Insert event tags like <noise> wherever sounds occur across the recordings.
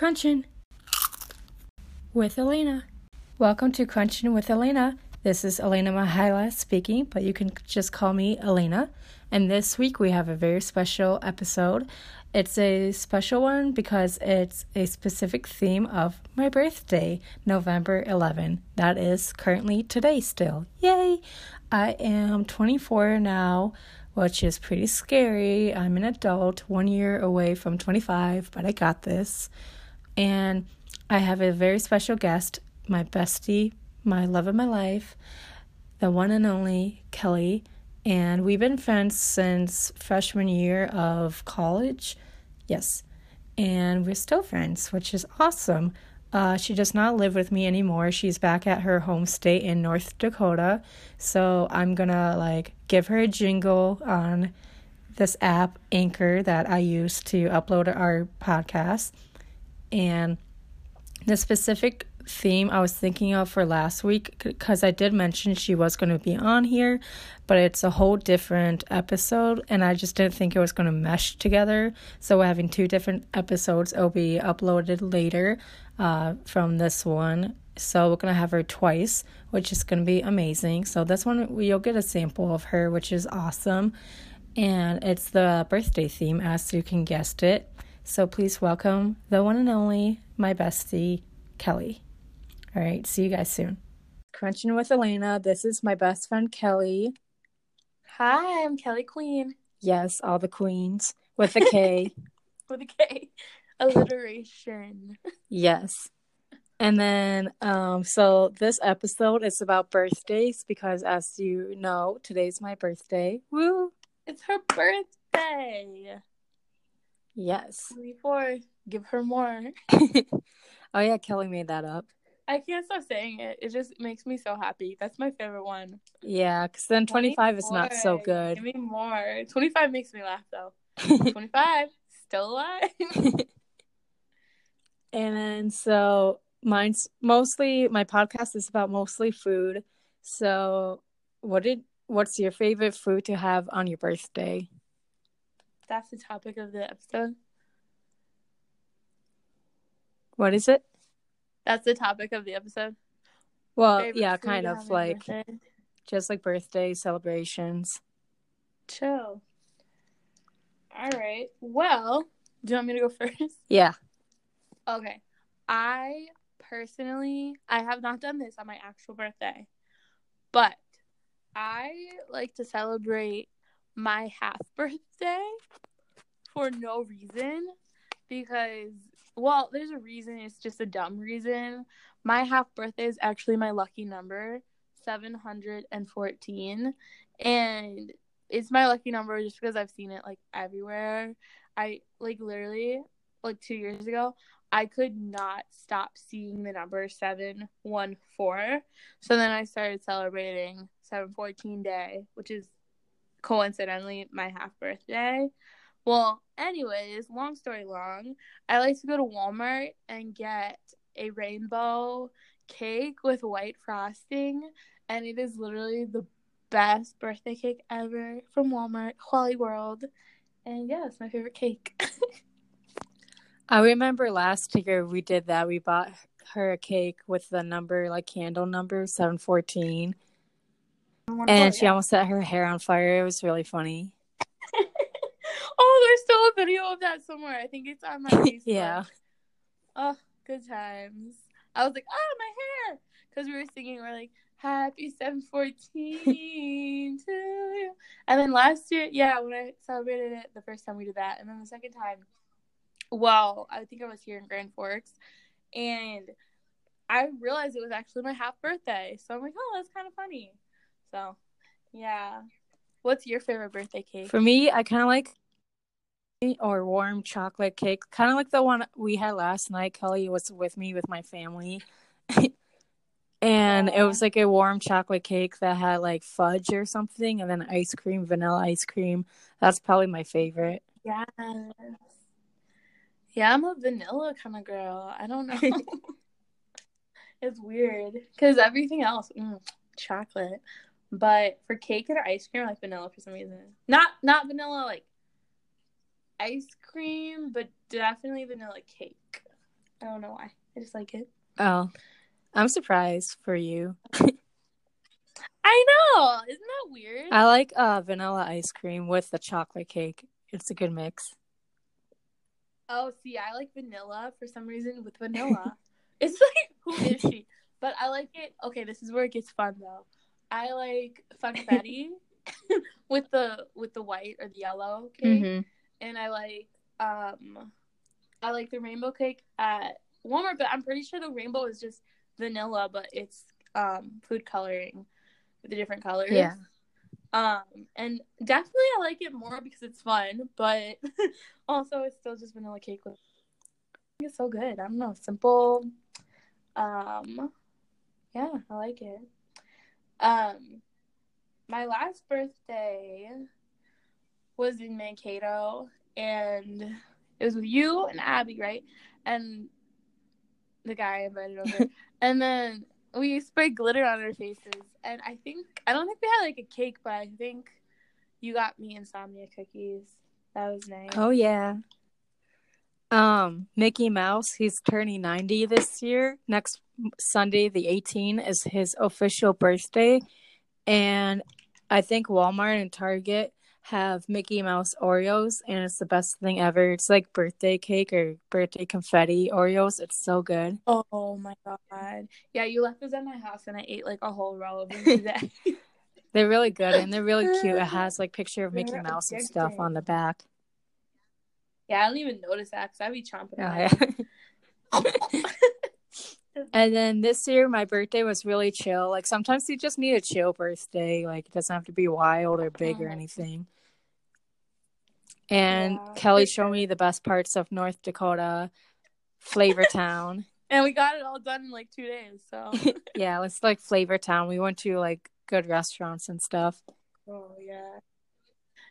Crunchin' with Elena. Welcome to Crunchin' with Elena. This is Elena Mahaila speaking, but you can just call me Elena. And this week we have a very special episode. It's a special one because it's a specific theme of my birthday, November 11. That is currently today still. Yay! I am 24 now which is pretty scary. I'm an adult, one year away from 25, but I got this. And I have a very special guest, my bestie, my love of my life, the one and only Kelly. And we've been friends since freshman year of college. Yes. And we're still friends, which is awesome. Uh, she does not live with me anymore. She's back at her home state in North Dakota. So I'm gonna like give her a jingle on this app, Anchor, that I use to upload our podcast. And the specific theme I was thinking of for last week, because I did mention she was going to be on here, but it's a whole different episode, and I just didn't think it was going to mesh together. So we're having two different episodes. It'll be uploaded later uh, from this one. So we're gonna have her twice, which is gonna be amazing. So this one you'll get a sample of her, which is awesome, and it's the birthday theme, as you can guess it. So please welcome the one and only my bestie Kelly. All right, see you guys soon. Crunching with Elena. This is my best friend Kelly. Hi, I'm Kelly Queen. Yes, all the queens with a K. <laughs> with a K. Alliteration. yes. And then, um, so this episode is about birthdays because, as you know, today's my birthday. Woo! It's her birthday. Yes. 24. Give her more. <laughs> oh, yeah, Kelly made that up. I can't stop saying it. It just makes me so happy. That's my favorite one. Yeah, because then 25 is not so good. Give me more. 25 makes me laugh, though. <laughs> 25, still alive. <laughs> and then, so mine's mostly, my podcast is about mostly food. So, what did, what's your favorite food to have on your birthday? That's the topic of the episode. What is it? That's the topic of the episode. Well, Favorite yeah, kind of like just like birthday celebrations. Chill. All right. Well, do you want me to go <laughs> first? Yeah. Okay. I personally, I have not done this on my actual birthday, but I like to celebrate my half <laughs> birthday for no reason because well, there's a reason. It's just a dumb reason. My half birthday is actually my lucky number, 714. And it's my lucky number just because I've seen it like everywhere. I like literally like two years ago, I could not stop seeing the number 714. So then I started celebrating 714 day, which is coincidentally my half birthday. Well, anyways, long story long, I like to go to Walmart and get a rainbow cake with white frosting, and it is literally the best birthday cake ever from Walmart, Wally World. And yeah, it's my favorite cake. <laughs> I remember last year we did that. We bought her a cake with the number, like candle number 714. And she almost set her hair on fire. It was really funny. <laughs> Oh, there's still a video of that somewhere. I think it's on my <laughs> Facebook. yeah. Oh, good times. I was like, oh, my hair. Because we were singing, we're like, happy 714 to you. And then last year, yeah, when I celebrated it, the first time we did that. And then the second time, well, I think I was here in Grand Forks. And I realized it was actually my half birthday. So I'm like, oh, that's kind of funny. So, yeah. What's your favorite birthday cake? For me, I kind of like or warm chocolate cake, kind of like the one we had last night. Kelly was with me with my family. <laughs> and it was like a warm chocolate cake that had like fudge or something and then ice cream, vanilla ice cream. That's probably my favorite. Yes. Yeah, I'm a vanilla kind of girl. I don't know. <laughs> <laughs> it's weird because everything else, mm, chocolate. But for cake and ice cream, I like vanilla for some reason. Not not vanilla like ice cream, but definitely vanilla cake. I don't know why. I just like it. Oh, I'm surprised for you. <laughs> I know. Isn't that weird? I like uh vanilla ice cream with the chocolate cake. It's a good mix. Oh, see, I like vanilla for some reason with vanilla. <laughs> it's like, who is she? But I like it. Okay, this is where it gets fun though. I like funfetti <laughs> with the with the white or the yellow cake, Mhm. and I like um, I like the rainbow cake at Walmart. But I'm pretty sure the rainbow is just vanilla, but it's um food coloring with the different colors. Yeah. <laughs> Um, and definitely I like it more because it's fun, but <laughs> also it's still just vanilla cake with it's so good. I don't know, simple. Um, yeah, I like it. Um, my last birthday was in Mankato, and it was with you and Abby, right? And the guy I invited over, <laughs> and then we sprayed glitter on our faces. And I think I don't think we had like a cake, but I think you got me insomnia cookies. That was nice. Oh yeah. Um, Mickey Mouse, he's turning 90 this year. Next Sunday, the 18th, is his official birthday. And I think Walmart and Target have Mickey Mouse Oreos, and it's the best thing ever. It's like birthday cake or birthday confetti Oreos. It's so good. Oh my god. Yeah, you left those at my house and I ate like a whole row of them today. <laughs> They're really good and they're really cute. It <laughs> has like picture of Mickey Mouse and stuff on the back. Yeah, I don't even notice that because I'd be chomping Oh, yeah. <laughs> <laughs> And then this year, my birthday was really chill. Like sometimes you just need a chill birthday. Like it doesn't have to be wild or big or Mhm. anything. And Yeah, Kelly showed sure. me the best parts of North Dakota, Flavor <laughs> Town. and we got it all done in like two days. So yeah, it's like Flavor Town. We went to like good restaurants and stuff. Oh yeah.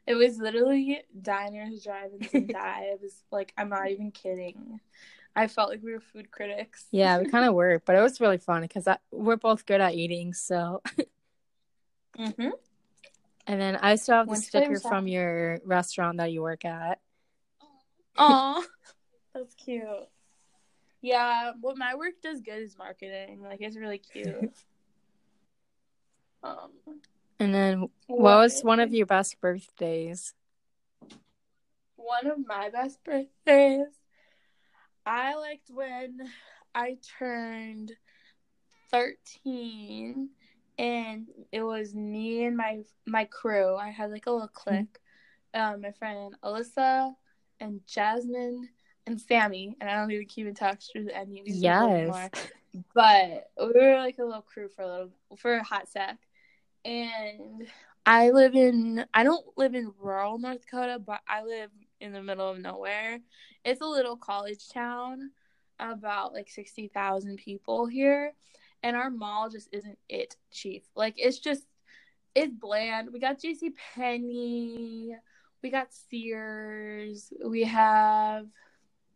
It was literally diners, drive-ins, and dives. Like I'm not even kidding. I felt like we were food critics. Yeah, we <laughs> kind of were, but it was really fun because we're both good at eating. So, Mm-hmm. and then I still have the When's sticker from your restaurant that you work at. Oh, <laughs> that's cute. Yeah, what my work does good is marketing. Like it's really cute. <laughs> um, And then, what was one of your best birthdays? one of my best birthdays? I liked when I turned thirteen, and it was me and my my crew. I had like a little clique. Um, my friend Alyssa and Jasmine and Sammy, and I don't even keep in touch with any of these people anymore. Yes. But we were like a little crew for a little for a hot sec. And I live in I don't live in rural North Dakota, but I live in the middle of nowhere. It's a little college town, about like sixty thousand people here. And our mall just isn't it, Chief. Like it's just it's bland. We got JC Penney, we got Sears, we have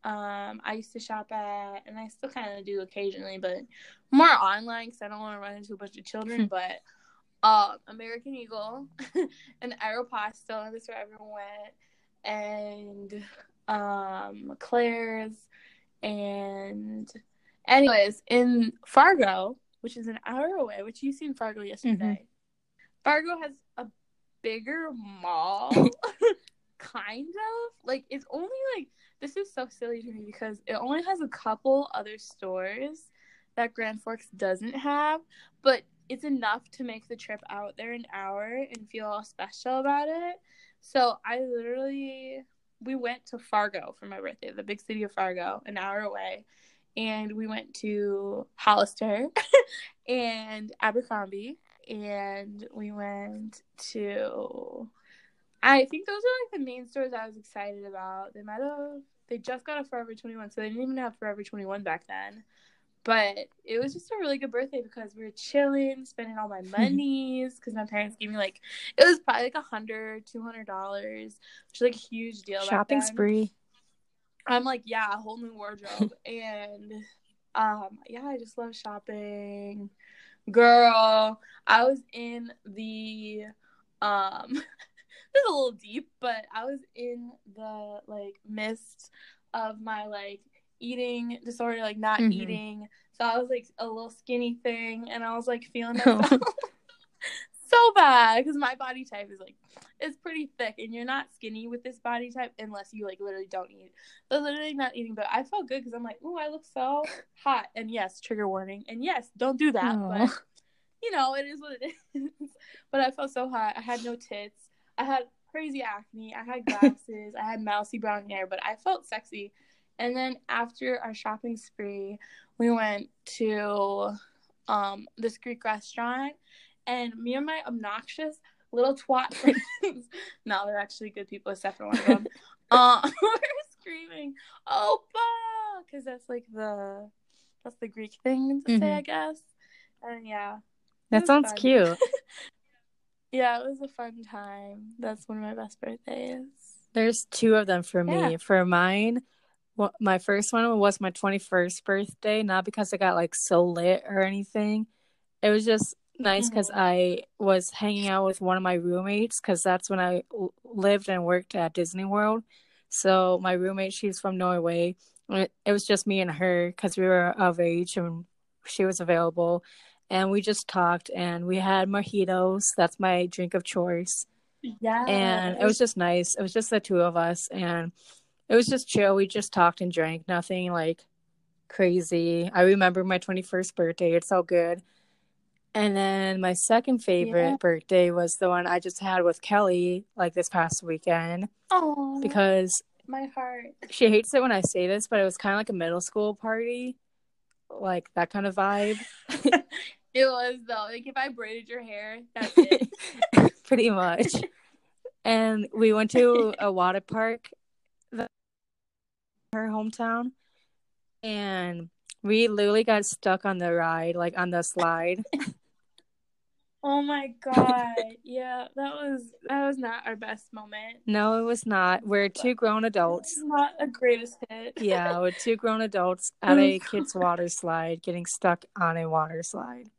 um I used to shop at and I still kind of do occasionally, but more online because I don't want to run into a bunch of children. but um American Eagle <laughs> and Aeropostale, that's where everyone went, and um Claire's and anyways in Fargo, which is an hour away, which you seen Fargo yesterday. Fargo has a bigger mall, <laughs> kind of like it's only like this is so silly to me because it only has a couple other stores that Grand Forks doesn't have, but it's enough to make the trip out there an hour and feel all special about it. So I literally we went to Fargo for my birthday, the big city of Fargo, an hour away. And we went to Hollister <laughs> and Abercrombie and we went to I think those are like the main stores I was excited about. They might have they just got a Forever 21, so they didn't even have Forever 21 back then. But it was just a really good birthday because we were chilling, spending all my <laughs> monies because my parents gave me like it was probably like a hundred, two hundred dollars, which is like a huge deal. Shopping spree. I'm like, yeah, a whole new wardrobe. <laughs> and um yeah, I just love shopping. Girl, I was in the um <laughs> this is a little deep, but I was in the like midst of my like eating disorder, like not Mhm. eating. So I was like a little skinny thing, and I was like feeling Oh. myself <laughs> so bad because my body type is like it's pretty thick, and you're not skinny with this body type unless you like literally don't eat. So literally not eating, but I felt good because I'm like, oh, I look so hot, and yes, trigger warning, and yes, don't do that, Aw. but you know, it is what it <laughs> is. but I felt so hot. I had no tits. I had crazy acne. I had glasses. I had mousy brown hair, but I felt sexy. And then after our shopping spree, we went to um this Greek restaurant, and me and my obnoxious little twat <laughs> friends, no, they're actually good people, except for one of them, <laughs> uh, we <laughs> were screaming, "Opa!" because that's like the that's the Greek thing to say, Mhm. I guess. And yeah, That sounds fun. cute. yeah, it was a fun time. That's one of my best birthdays. There's two of them for me. Yeah. For mine, wha- my first one was my 21st birthday, not because I got like so lit or anything. It was just nice because Mhm. I was hanging out with one of my roommates because that's when I lived and worked at Disney World. So my roommate, she's from Norway. It, it was just me and her because we were of age and she was available. And we just talked and we had mojitos. That's my drink of choice Yeah, and it was just nice. It was just the two of us, and it was just chill. We just talked and drank, nothing like crazy. I remember my 21st birthday, it's so good. And then my second favorite Yeah. birthday was the one I just had with Kelly, like this past weekend, oh because my heart. she hates it when I say this, but it was kind of like a middle school party, like that kind of vibe. <laughs> It was though. Like if I braided your hair, that's it. <laughs> pretty much. and we went to a water park, her hometown, and we literally got stuck on the ride, like on the slide. <laughs> oh my god. Yeah, that was that was not our best moment. No, it was not. We're two grown adults. Not a greatest hit. Yeah, we're <laughs> two grown adults at a kid's <laughs> water slide, getting stuck on a water slide.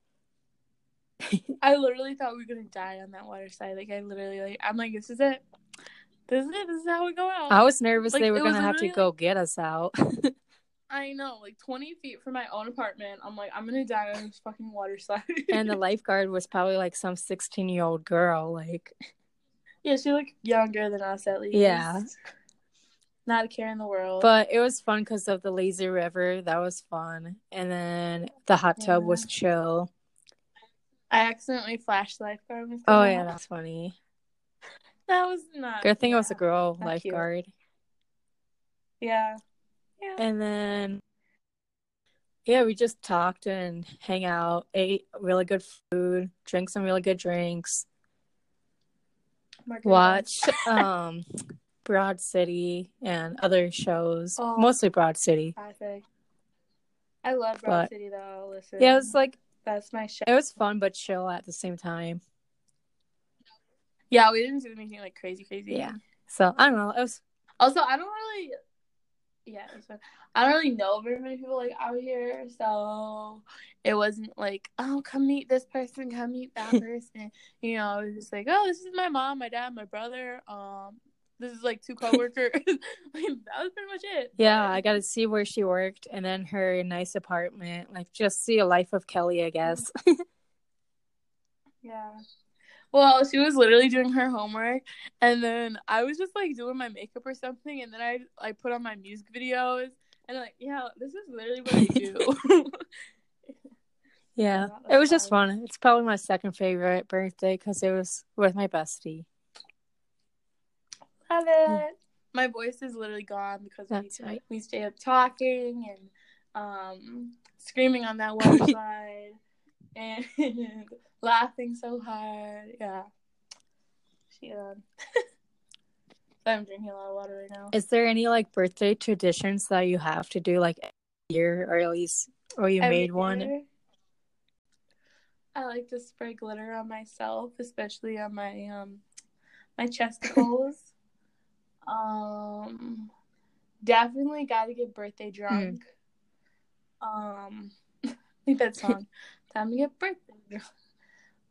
I literally thought we were gonna die on that water slide. Like I literally like I'm like, this is it. This is it. This is how we go out. I was nervous Like, they were gonna have to go get us out. <laughs> I know, like 20 feet from my own apartment. I'm like, I'm gonna die on this fucking water slide. and the <laughs> lifeguard was probably like some 16 year old girl. Like, yeah, she looked younger than us at least. Yeah. Not a care in the world. But it was fun because of the lazy river. That was fun. And then the hot tub Yeah. was chill. I accidentally flashed the lifeguard. Oh, yeah, that's funny. That was not. Good thing it was a girl not cute. lifeguard. Yeah. Yeah. And then, yeah, we just talked and hang out, ate really good food, drank some really good drinks, watch um, Broad City and other shows, Oh. mostly Broad City. Classic. I love Broad But- City though. Listen. Yeah, it was like, That's my show. it was fun but chill at the same time. Yeah, we didn't do anything like crazy, crazy. Yeah. So, I don't know. It was Also, I don't really. Yeah. I don't really know very many people like out here, so it wasn't like, oh, come meet this person, come meet that <laughs> person. You know, it was just like, oh, this is my mom, my dad, my brother. Um, this is like two coworkers. <laughs> like, that was pretty much it. Yeah, I got to see where she worked and then her nice apartment. Like, just see a life of Kelly, I guess. Yeah. <laughs> Well, she was literally doing her homework, and then I was just like doing my makeup or something, and then I I put on my music videos, and like, yeah, this is literally what I do. <laughs> yeah, it was just fun. It's probably my second favorite birthday because it was with my bestie. Love it. My voice is literally gone because we, right. we stay up talking and um screaming on that water <laughs> slide and <laughs> laughing so hard. Yeah. She um <laughs> I'm drinking a lot of water right now. Is there any like birthday traditions that you have to do like every year or at least or you Every made one? I like to spray glitter on myself, especially on my um my chesticles. <laughs> um definitely gotta get birthday drunk. Um think that song. Time to get birthday.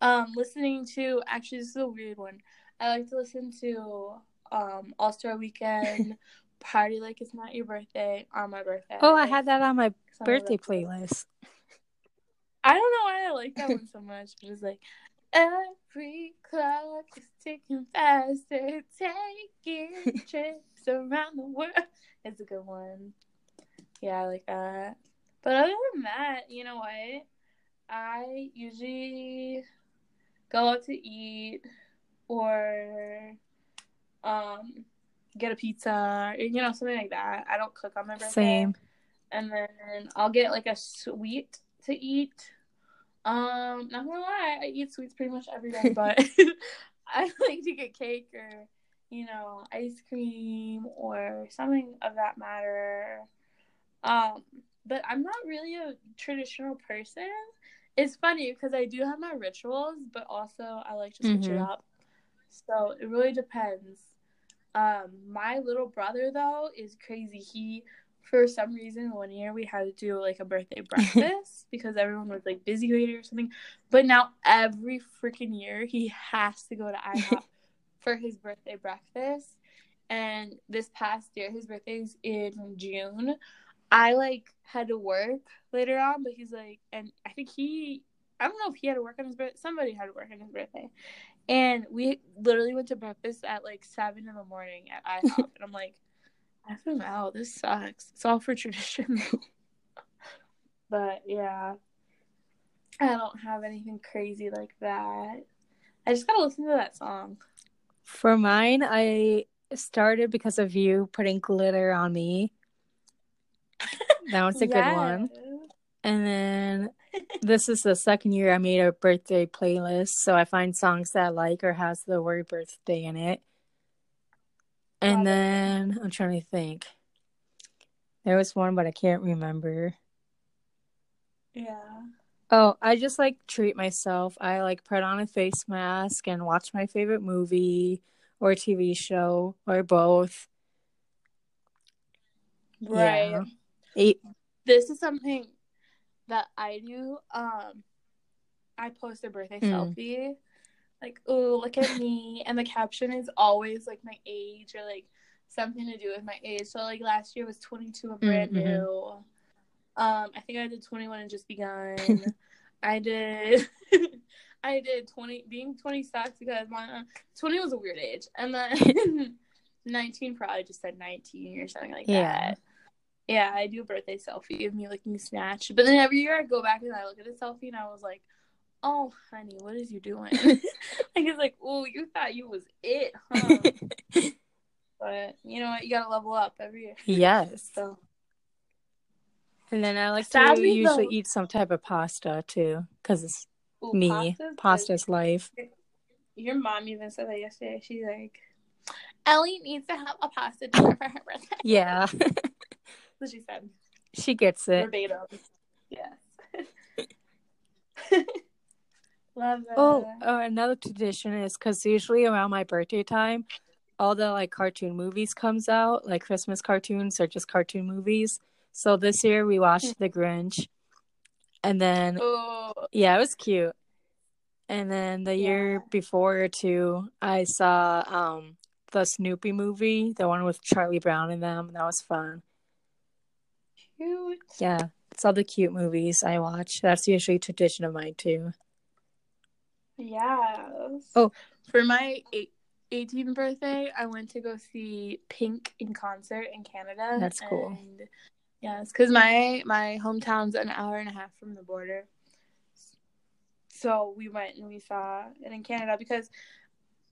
Um listening to actually this is a weird one. I like to listen to um All Star Weekend, <laughs> Party Like It's Not Your Birthday on my birthday. Oh, I had that on my birthday playlist. I don't know why I like that one so much. but it's like every clock is ticking faster, taking <laughs> trips around the world. It's a good one. Yeah, I like that. But other than that, you know what? I usually go out to eat or um get a pizza or you know something like that. I don't cook on my birthday Same. and then I'll get like a sweet to eat. Um, not gonna lie, I eat sweets pretty much every day, but <laughs> <laughs> I like to get cake or you know ice cream or something of that matter. Um, but I'm not really a traditional person. It's funny because I do have my rituals, but also I like to switch it Mhm. up. So it really depends. Um, my little brother though is crazy. He for some reason one year we had to do like a birthday <laughs> breakfast because everyone was like busy later or something. But now every freaking year he has to go to <laughs> IHOP for his birthday breakfast. And this past year, his birthday's in June. I like had to work later on, but he's like, and I think he, I don't know if he had to work on his birthday. Somebody had to work on his birthday, and we literally went to breakfast at like seven in the morning at IHOP, <laughs> and I'm like, FML, this sucks. It's all for <laughs> tradition. but yeah, I don't have anything crazy like that. I just gotta listen to that song. For mine, I started because of you putting glitter on me. That was a good one. And then this is the second year I made a birthday playlist, so I find songs that I like or has the word birthday in it. And then I'm trying to think. There was one, but I can't remember. Yeah. Oh, I just like treat myself. I like put on a face mask and watch my favorite movie or TV show or both. Right. Yeah. Eat. This is something that I do. Um, I post a birthday Mm. selfie, like, "Oh, look at me," and the caption is always like my age or like something to do with my age. So like last year was 22 and brand Mhm. new. Um, I think I did 21 and just begun. <laughs> I did. <laughs> I did 20. Being 20 sucks because my 20 was a weird age, and then <laughs> 19 probably just said 19 or something like Yeah. that. Yeah, I do a birthday selfie of me looking snatched. But then every year I go back and I look at the selfie and I was like, "Oh, honey, what is you doing?" <laughs> like it's like, "Oh, you thought you was it, huh?" <laughs> but you know what? You gotta level up every year. <laughs> yes. So And then I like to usually though- eat some type of pasta too, because it's ooh, me. pasta's. Pasta's life. Your mom even said that yesterday. She's like, Ellie needs to have a pasta dinner for her birthday. Yeah, what she said. she gets it. Verbatim. Yes. <laughs> Love it. Oh, uh, another tradition is because usually around my birthday time, all the like cartoon movies comes out, like Christmas cartoons or just cartoon movies. So this year we watched <laughs> The Grinch, and then Oh, yeah, it was cute. And then the year before or two, I saw um the Snoopy movie, the one with Charlie Brown in them. That was fun. Cute. Yeah, it's all the cute movies I watch. That's usually a tradition of mine too. Yeah. Oh. For my eight, 18th birthday, I went to go see Pink in concert in Canada. That's cool. And yes, because my my hometown's an hour and a half from the border. So we went and we saw it in Canada because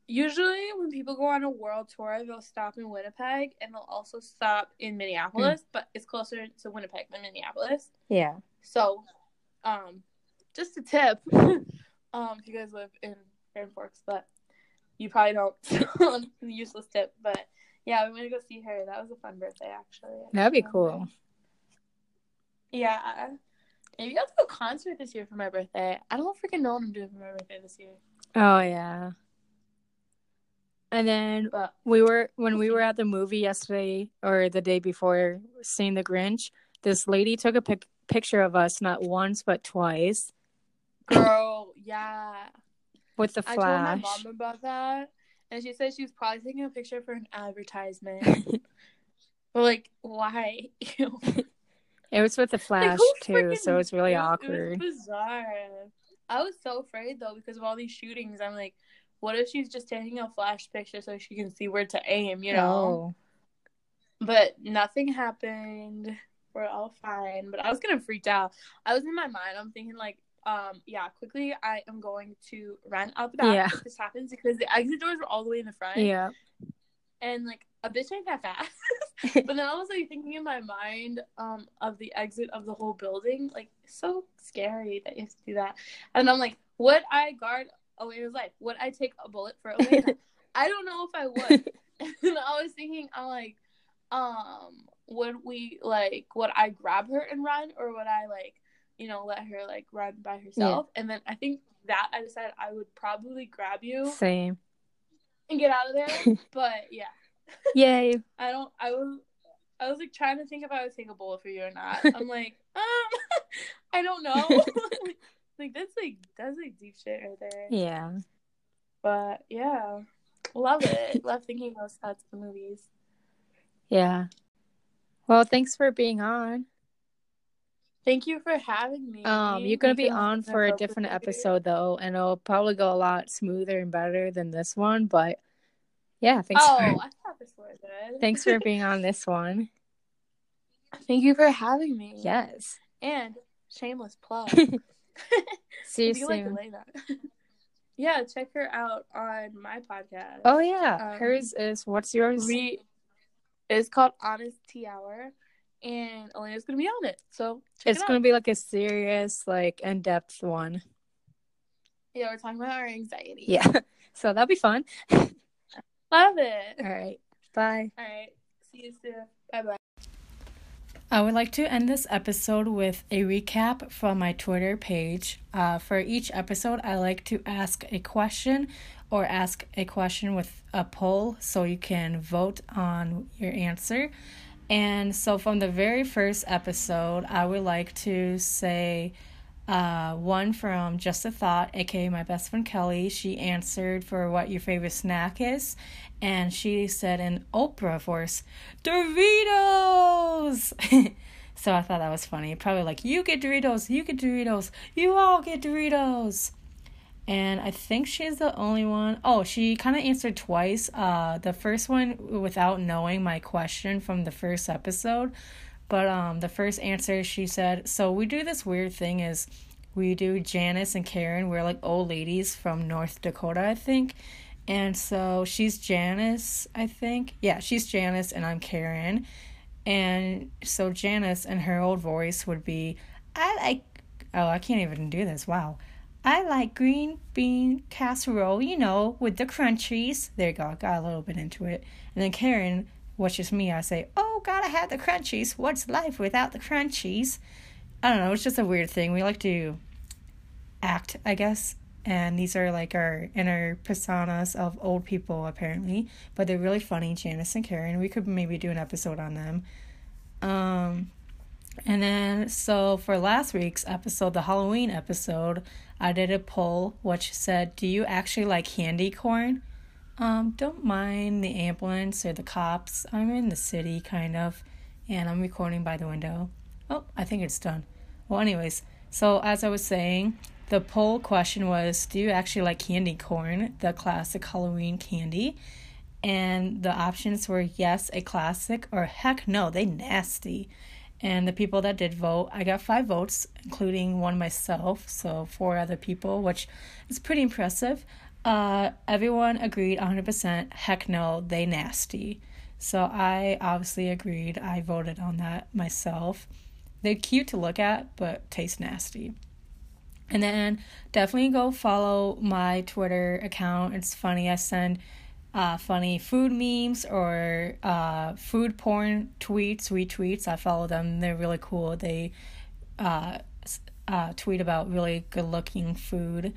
usually when people go on a world tour, they'll stop in Winnipeg and they'll also stop in Minneapolis, but it's closer to Winnipeg than Minneapolis. Yeah. So, um, just a tip, <laughs> um, if you guys live in Grand Forks, but you probably don't. <laughs> useless tip, but yeah, we went to go see her. That was a fun birthday, actually. That'd be cool. Yeah. Maybe I'll do a concert this year for my birthday. I don't freaking know what I'm doing for my birthday this year, Oh yeah. And then we were when we were at the movie yesterday or the day before seeing the Grinch, this lady took a pic- picture of us not once but twice girl, yeah. with the flash. I told my mom about that, and she said she was probably taking a picture for an advertisement. <laughs> But like, why? <laughs> it was with the <laughs> flash like, too, so it's really it was, awkward. It was bizarre. I was so afraid though because of all these shootings. I'm like, what if she's just taking a flash picture so she can see where to aim? You know. Oh. But nothing happened. We're all fine. But I was gonna freak out. I was in my mind. I'm thinking like, um, yeah, quickly I am going to run out the back yeah. if this happens because the exit doors were all the way in the front. Yeah. And like a bitch ain't that fast. <laughs> but then I was like thinking in my mind um of the exit of the whole building. Like so scary that you have to do that. And I'm like, would I guard Elena's life? Would I take a bullet for Elena? <laughs> I don't know if I would. <laughs> and I was thinking, I'm like, um, would we like would I grab her and run or would I like, you know, let her like run by herself? Yeah. And then I think that I decided I would probably grab you. Same. And get out of there. <laughs> but yeah. Yay. I don't I was I was like trying to think if I would take a bullet for you or not. I'm like, um I don't know. Like that's like that's like deep shit right there. Yeah. But yeah. Love it. <laughs> Love thinking those thoughts of the movies. Yeah. Well, thanks for being on. Thank you for having me. Um, you're gonna be on for a different episode though, and it'll probably go a lot smoother and better than this one. But yeah, thanks. Oh, for, I thought this was good. thanks for being on <laughs> this one. Thank you for having me. Yes. And shameless plug. <laughs> <laughs> See you soon. Like <laughs> yeah, check her out on my podcast. Oh yeah, um, hers is what's yours? We, it's called Honest Tea Hour, and Elena's gonna be on it. So it's it gonna be like a serious, like in depth one. Yeah, we're talking about our anxiety. Yeah, <laughs> so that'll be fun. Love it. All right. Bye. All right. See you soon. Bye bye. I would like to end this episode with a recap from my Twitter page. Uh, for each episode, I like to ask a question or ask a question with a poll so you can vote on your answer. And so, from the very first episode, I would like to say uh, one from Just a Thought, aka my best friend Kelly. She answered for what your favorite snack is, and she said in Oprah voice, Doritos! <laughs> so I thought that was funny. Probably like, you get Doritos, you get Doritos, you all get Doritos. And I think she's the only one. Oh, she kind of answered twice. Uh, the first one without knowing my question from the first episode. But um, the first answer she said, so we do this weird thing is we do Janice and Karen. We're like old ladies from North Dakota, I think and so she's Janice, I think. Yeah, she's Janice and I'm Karen. And so Janice and her old voice would be, I like, oh, I can't even do this. Wow. I like green bean casserole, you know, with the crunchies. There you go. I got a little bit into it. And then Karen, which is me, I say, oh, gotta have the crunchies. What's life without the crunchies? I don't know. It's just a weird thing. We like to act, I guess, and these are like our inner personas of old people apparently but they're really funny janice and karen we could maybe do an episode on them um and then so for last week's episode the halloween episode i did a poll which said do you actually like candy corn um don't mind the ambulance or the cops i'm in the city kind of and i'm recording by the window oh i think it's done well anyways so as i was saying the poll question was Do you actually like candy corn, the classic Halloween candy? And the options were yes, a classic, or heck no, they nasty. And the people that did vote, I got five votes, including one myself, so four other people, which is pretty impressive. Uh, everyone agreed 100% heck no, they nasty. So I obviously agreed. I voted on that myself. They're cute to look at, but taste nasty. And then definitely go follow my Twitter account. It's funny. I send uh, funny food memes or uh, food porn tweets, retweets. I follow them. They're really cool. They uh, uh, tweet about really good looking food.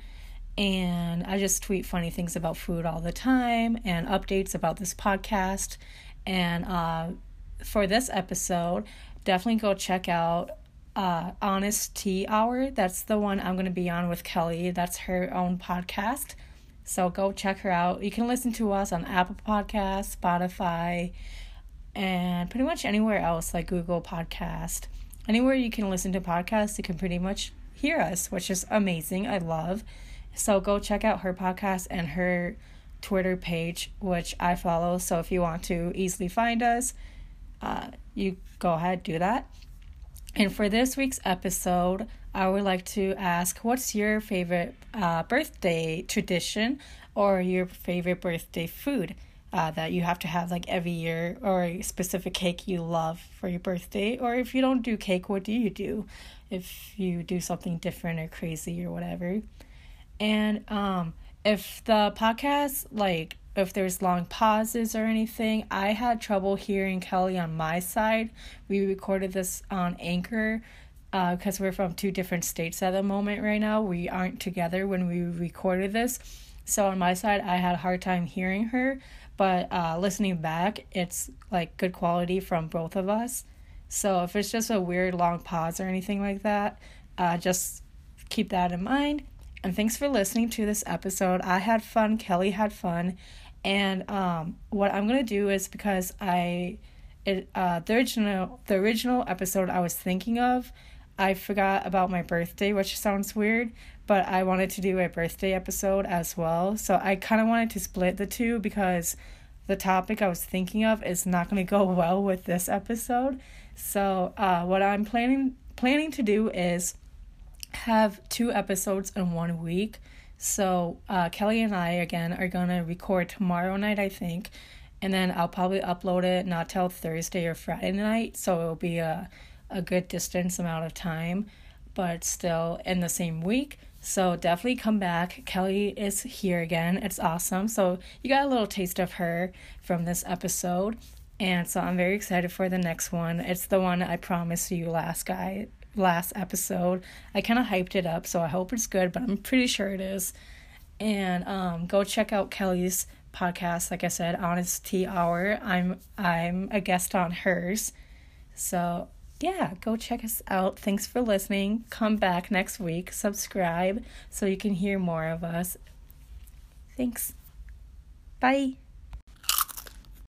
And I just tweet funny things about food all the time and updates about this podcast. And uh, for this episode, definitely go check out uh, Honest Tea Hour. That's the one I'm going to be on with Kelly. That's her own podcast. So go check her out. You can listen to us on Apple Podcasts, Spotify, and pretty much anywhere else like Google Podcast. Anywhere you can listen to podcasts, you can pretty much hear us, which is amazing. I love. So go check out her podcast and her Twitter page, which I follow. So if you want to easily find us, uh, you go ahead do that. And for this week's episode, I would like to ask what's your favorite uh, birthday tradition or your favorite birthday food uh, that you have to have like every year or a specific cake you love for your birthday? Or if you don't do cake, what do you do? If you do something different or crazy or whatever. And um, if the podcast, like, if there's long pauses or anything, I had trouble hearing Kelly on my side. We recorded this on Anchor because uh, we're from two different states at the moment right now. We aren't together when we recorded this. So on my side, I had a hard time hearing her, but uh, listening back, it's like good quality from both of us. So if it's just a weird long pause or anything like that, uh, just keep that in mind. And thanks for listening to this episode. I had fun. Kelly had fun. And um, what I'm gonna do is because I, it uh, the original the original episode I was thinking of, I forgot about my birthday, which sounds weird, but I wanted to do a birthday episode as well. So I kind of wanted to split the two because the topic I was thinking of is not going to go <laughs> well with this episode. So uh, what I'm planning planning to do is have two episodes in one week. So uh, Kelly and I again are gonna record tomorrow night, I think, and then I'll probably upload it not till Thursday or Friday night. So it'll be a a good distance amount of time, but still in the same week. So definitely come back. Kelly is here again. It's awesome. So you got a little taste of her from this episode. And so I'm very excited for the next one. It's the one I promised you last guy last episode. I kind of hyped it up, so I hope it's good, but I'm pretty sure it is. And um, go check out Kelly's podcast. Like I said, Honest Tea Hour. I'm I'm a guest on hers. So yeah, go check us out. Thanks for listening. Come back next week. Subscribe so you can hear more of us. Thanks. Bye.